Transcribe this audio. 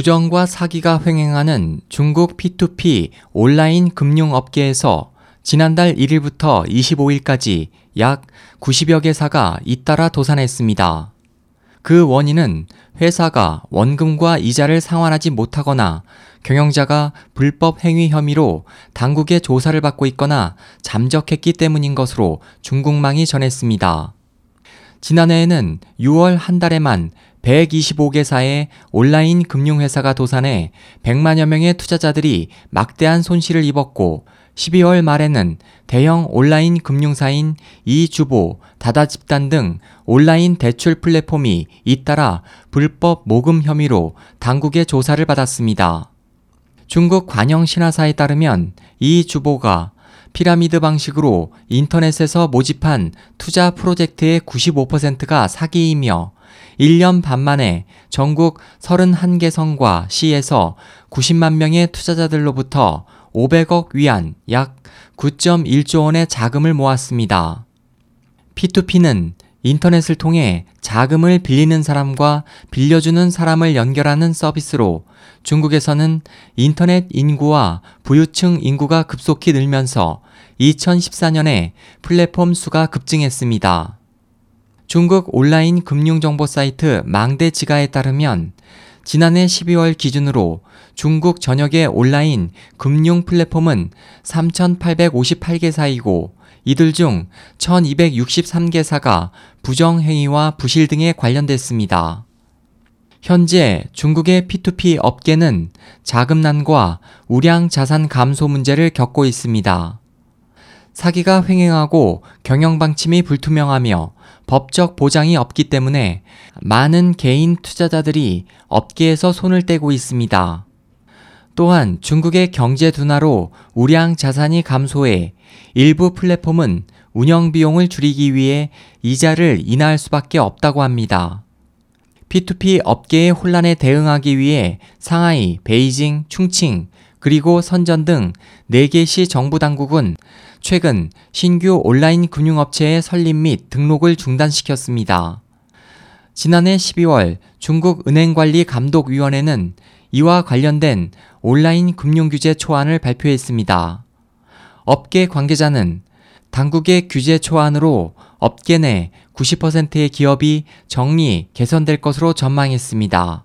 부정과 사기가 횡행하는 중국 P2P 온라인 금융업계에서 지난달 1일부터 25일까지 약 90여 개사가 잇따라 도산했습니다. 그 원인은 회사가 원금과 이자를 상환하지 못하거나 경영자가 불법 행위 혐의로 당국의 조사를 받고 있거나 잠적했기 때문인 것으로 중국망이 전했습니다. 지난해에는 6월 한 달에만 125개사의 온라인 금융회사가 도산해 100만여 명의 투자자들이 막대한 손실을 입었고 12월 말에는 대형 온라인 금융사인 이주보, 다다집단 등 온라인 대출 플랫폼이 잇따라 불법 모금 혐의로 당국의 조사를 받았습니다. 중국 관영 신화사에 따르면 이 주보가 피라미드 방식으로 인터넷에서 모집한 투자 프로젝트의 95%가 사기이며 1년 반 만에 전국 31개 성과 시에서 90만 명의 투자자들로부터 500억 위안 약 9.1조 원의 자금을 모았습니다. P2P는 인터넷을 통해 자금을 빌리는 사람과 빌려주는 사람을 연결하는 서비스로 중국에서는 인터넷 인구와 부유층 인구가 급속히 늘면서 2014년에 플랫폼 수가 급증했습니다. 중국 온라인 금융정보 사이트 망대지가에 따르면 지난해 12월 기준으로 중국 전역의 온라인 금융 플랫폼은 3,858개사이고 이들 중 1,263개사가 부정행위와 부실 등에 관련됐습니다. 현재 중국의 P2P 업계는 자금난과 우량 자산 감소 문제를 겪고 있습니다. 사기가 횡행하고 경영 방침이 불투명하며 법적 보장이 없기 때문에 많은 개인 투자자들이 업계에서 손을 떼고 있습니다. 또한 중국의 경제 둔화로 우량 자산이 감소해 일부 플랫폼은 운영 비용을 줄이기 위해 이자를 인하할 수밖에 없다고 합니다. P2P 업계의 혼란에 대응하기 위해 상하이, 베이징, 충칭, 그리고 선전 등 4개 시 정부 당국은 최근 신규 온라인 금융업체의 설립 및 등록을 중단시켰습니다. 지난해 12월 중국 은행관리감독위원회는 이와 관련된 온라인 금융규제 초안을 발표했습니다. 업계 관계자는 당국의 규제 초안으로 업계 내 90%의 기업이 정리, 개선될 것으로 전망했습니다.